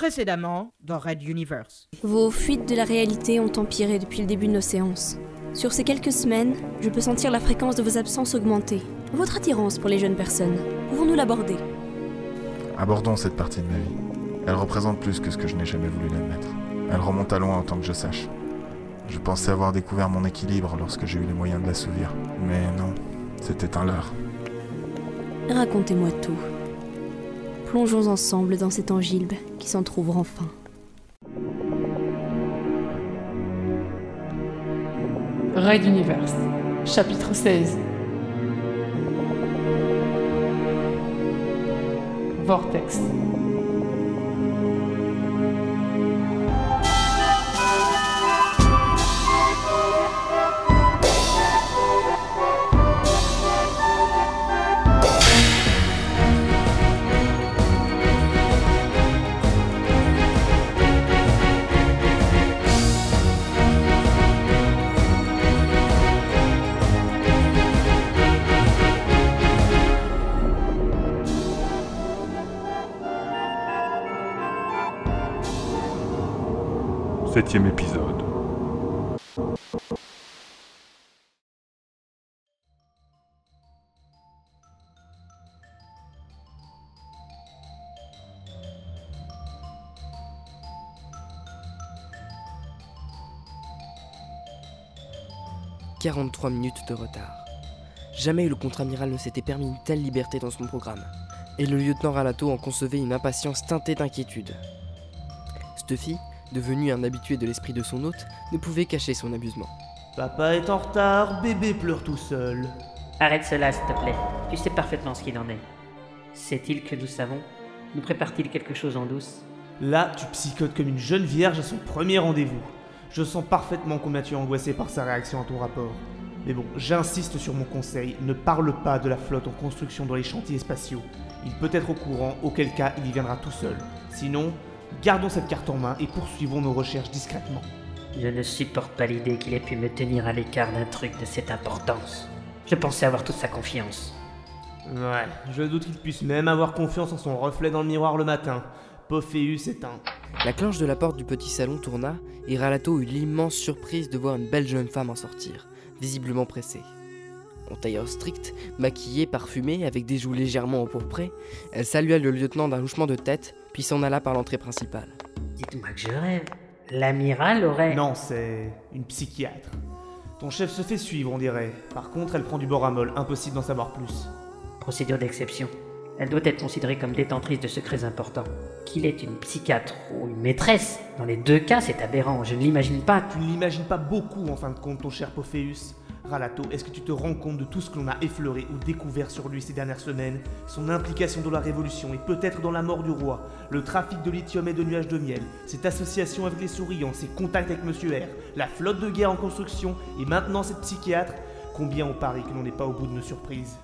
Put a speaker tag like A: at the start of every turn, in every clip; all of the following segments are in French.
A: précédemment dans Red Universe.
B: Vos fuites de la réalité ont empiré depuis le début de nos séances. Sur ces quelques semaines, je peux sentir la fréquence de vos absences augmenter. Votre attirance pour les jeunes personnes, pouvons-nous l'aborder?
C: Abordons cette partie de ma vie. Elle représente plus que ce que je n'ai jamais voulu l'admettre. Elle remonte à loin autant que je sache. Je pensais avoir découvert mon équilibre lorsque j'ai eu les moyens de l'assouvir. Mais non, c'était un leurre.
B: Racontez-moi tout. Plongeons ensemble dans cet angilbe qui s'en trouvera enfin.
D: Raid Universe, chapitre 16. Vortex.
E: Épisode.
F: « 43 minutes de retard. Jamais le contre-amiral ne s'était permis une telle liberté dans son programme, et le lieutenant Ralato en concevait une impatience teintée d'inquiétude. Stuffy, devenu un habitué de l'esprit de son hôte, ne pouvait cacher son abusement.
G: Papa est en retard, bébé pleure tout seul.
H: Arrête cela, s'il te plaît. Tu sais parfaitement ce qu'il en est. Sait-il que nous savons? Nous prépare-t-il quelque chose en douce?
G: Là, tu psychotes comme une jeune vierge à son premier rendez-vous. Je sens parfaitement combien tu es angoissé par sa réaction à ton rapport. Mais bon, j'insiste sur mon conseil, ne parle pas de la flotte en construction dans les chantiers spatiaux. Il peut être au courant, auquel cas il y viendra tout seul. Sinon, gardons cette carte en main et poursuivons nos recherches discrètement.
H: Je ne supporte pas l'idée qu'il ait pu me tenir à l'écart d'un truc de cette importance. Je pensais avoir toute sa confiance.
G: Ouais, je doute qu'il puisse même avoir confiance en son reflet dans le miroir le matin. Pophéus est un...
F: La cloche de la porte du petit salon tourna et Ralato eut l'immense surprise de voir une belle jeune femme en sortir, visiblement pressée. En tailleur strict, maquillée, parfumée, avec des joues légèrement empourprées, elle salua le lieutenant d'un louchement de tête, puis s'en alla par l'entrée principale.
H: Dites-moi que je rêve. L'amiral aurait...
G: Non, c'est une psychiatre. Ton chef se fait suivre, on dirait. Par contre, elle prend du boramol, impossible d'en savoir plus.
H: Procédure d'exception. Elle doit être considérée comme détentrice de secrets importants. Qu'il est une psychiatre ou une maîtresse, dans les deux cas, c'est aberrant. Je ne l'imagine pas.
G: Tu ne l'imagines pas beaucoup, en fin de compte, ton cher Pophéus. Ralato, est-ce que tu te rends compte de tout ce que l'on a effleuré ou découvert sur lui ces dernières semaines? Son implication dans la révolution et peut-être dans la mort du roi, le trafic de lithium et de nuages de miel, cette association avec les souriants, ses contacts avec Monsieur R, la flotte de guerre en construction? Et maintenant cette psychiatre? Combien on parie que l'on n'est pas au bout de nos surprises?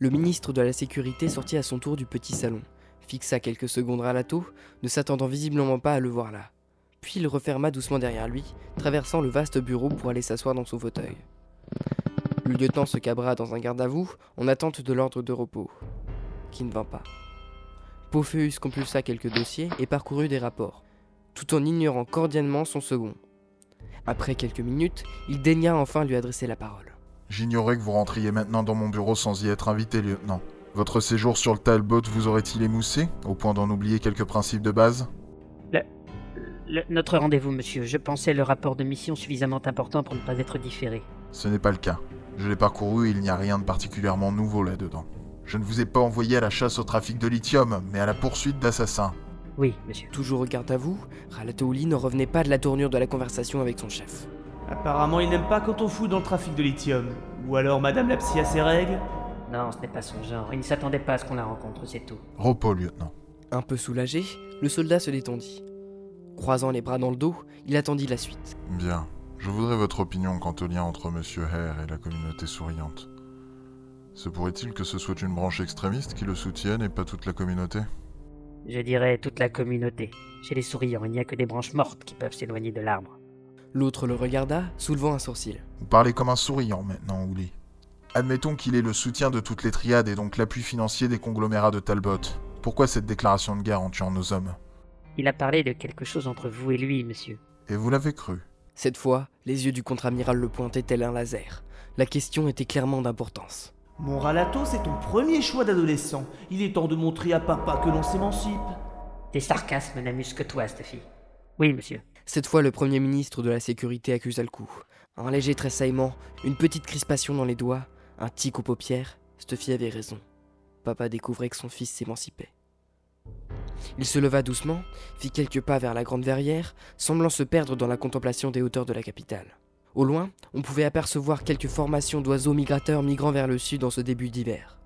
F: Le ministre de la Sécurité sortit à son tour du petit salon, fixa quelques secondes Ralato, ne s'attendant visiblement pas à le voir là. Puis il referma doucement derrière lui, traversant le vaste bureau pour aller s'asseoir dans son fauteuil. Le lieutenant se cabra dans un garde-à-vous en attente de l'ordre de repos, qui ne vint pas. Pophéus compulsa quelques dossiers et parcourut des rapports, tout en ignorant cordialement son second. Après quelques minutes, il daigna enfin lui adresser la parole.
C: J'ignorais que vous rentriez maintenant dans mon bureau sans y être invité, lieutenant. Votre séjour sur le Talbot vous aurait-il émoussé, au point d'en oublier quelques principes de base?
H: Le- notre rendez-vous, monsieur. Je pensais le rapport de mission suffisamment important pour ne pas être différé.
C: Ce n'est pas le cas. Je l'ai parcouru et il n'y a rien de particulièrement nouveau là-dedans. Je ne vous ai pas envoyé à la chasse au trafic de lithium, mais à la poursuite d'assassins.
H: Oui, monsieur.
F: Toujours au garde à vous, Ralatouli ne revenait pas de la tournure de la conversation avec son chef.
G: Apparemment, il n'aime pas quand on fout dans le trafic de lithium. Ou alors Madame la psy a ses règles
H: Non, ce n'est pas son genre. Il ne s'attendait pas à ce qu'on la rencontre, c'est tout.
C: Repos, lieutenant.
F: Un peu soulagé, le soldat se détendit. Croisant les bras dans le dos, il attendit la suite.
C: Bien. Je voudrais votre opinion quant au lien entre Monsieur Hare et la communauté souriante. Se pourrait-il que ce soit une branche extrémiste qui le soutienne et pas toute la communauté?
H: Je dirais toute la communauté. Chez les souriants, il n'y a que des branches mortes qui peuvent s'éloigner de l'arbre.
F: L'autre le regarda, soulevant un sourcil.
C: Vous parlez comme un souriant maintenant, Ouli. Admettons qu'il ait le soutien de toutes les triades et donc l'appui financier des conglomérats de Talbot. Pourquoi cette déclaration de guerre en tuant nos hommes?
H: Il a parlé de quelque chose entre vous et lui, monsieur.
C: Et vous l'avez cru
F: Cette fois, les yeux du contre-amiral le pointaient tel un laser. La question était clairement d'importance.
G: Mon Ralato, c'est ton premier choix d'adolescent. Il est temps de montrer à papa que l'on s'émancipe.
H: Tes sarcasmes n'amusent que toi, Stuffy. Oui, monsieur.
F: Cette fois, le Premier ministre de la Sécurité accusa le coup. Un léger tressaillement, une petite crispation dans les doigts, un tic aux paupières. Stuffy avait raison. Papa découvrait que son fils s'émancipait. Il se leva doucement, fit quelques pas vers la grande verrière, semblant se perdre dans la contemplation des hauteurs de la capitale. Au loin, on pouvait apercevoir quelques formations d'oiseaux migrateurs migrant vers le sud en ce début d'hiver.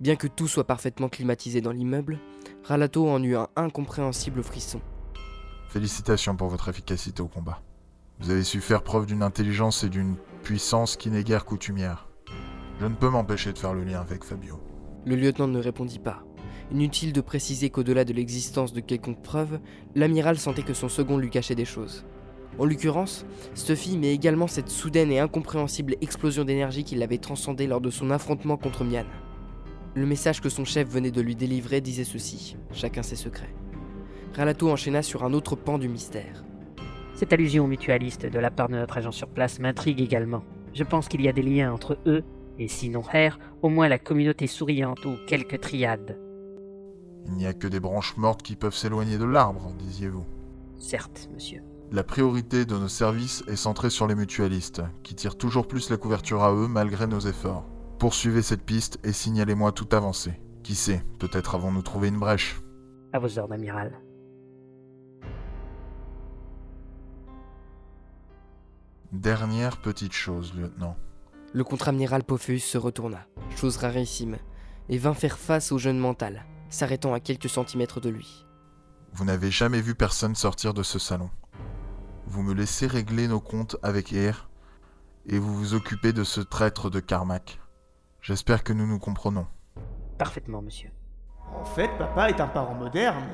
F: Bien que tout soit parfaitement climatisé dans l'immeuble, Ralato en eut un incompréhensible frisson.
C: Félicitations pour votre efficacité au combat. Vous avez su faire preuve d'une intelligence et d'une puissance qui n'est guère coutumière. Je ne peux m'empêcher de faire le lien avec Fabio.
F: Le lieutenant ne répondit pas. Inutile de préciser qu'au-delà de l'existence de quelconque preuve, l'amiral sentait que son second lui cachait des choses. En l'occurrence, Stuffy, mais également cette soudaine et incompréhensible explosion d'énergie qui l'avait transcendé lors de son affrontement contre Mian. Le message que son chef venait de lui délivrer disait ceci chacun ses secrets. Ralato enchaîna sur un autre pan du mystère.
H: Cette allusion mutualiste de la part de notre agent sur place m'intrigue également. Je pense qu'il y a des liens entre eux, et sinon R, au moins la communauté souriante ou quelques triades.
C: Il n'y a que des branches mortes qui peuvent s'éloigner de l'arbre, disiez-vous.
H: Certes, monsieur.
C: La priorité de nos services est centrée sur les mutualistes, qui tirent toujours plus la couverture à eux malgré nos efforts. Poursuivez cette piste et signalez-moi tout avancé. Qui sait, peut-être avons-nous trouvé une brèche.
H: À vos ordres, amiral.
C: Dernière petite chose, lieutenant.
F: Le contre-amiral Pophéus se retourna, chose rarissime, et vint faire face au jeune mental, s'arrêtant à quelques centimètres de lui.
C: Vous n'avez jamais vu personne sortir de ce salon. Vous me laissez régler nos comptes avec Air, et vous vous occupez de ce traître de Carmack. J'espère que nous nous comprenons.
H: Parfaitement, monsieur.
G: En fait, papa est un parent moderne.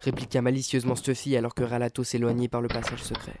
F: Répliqua malicieusement Stuffy alors que Ralato s'éloignait par le passage secret.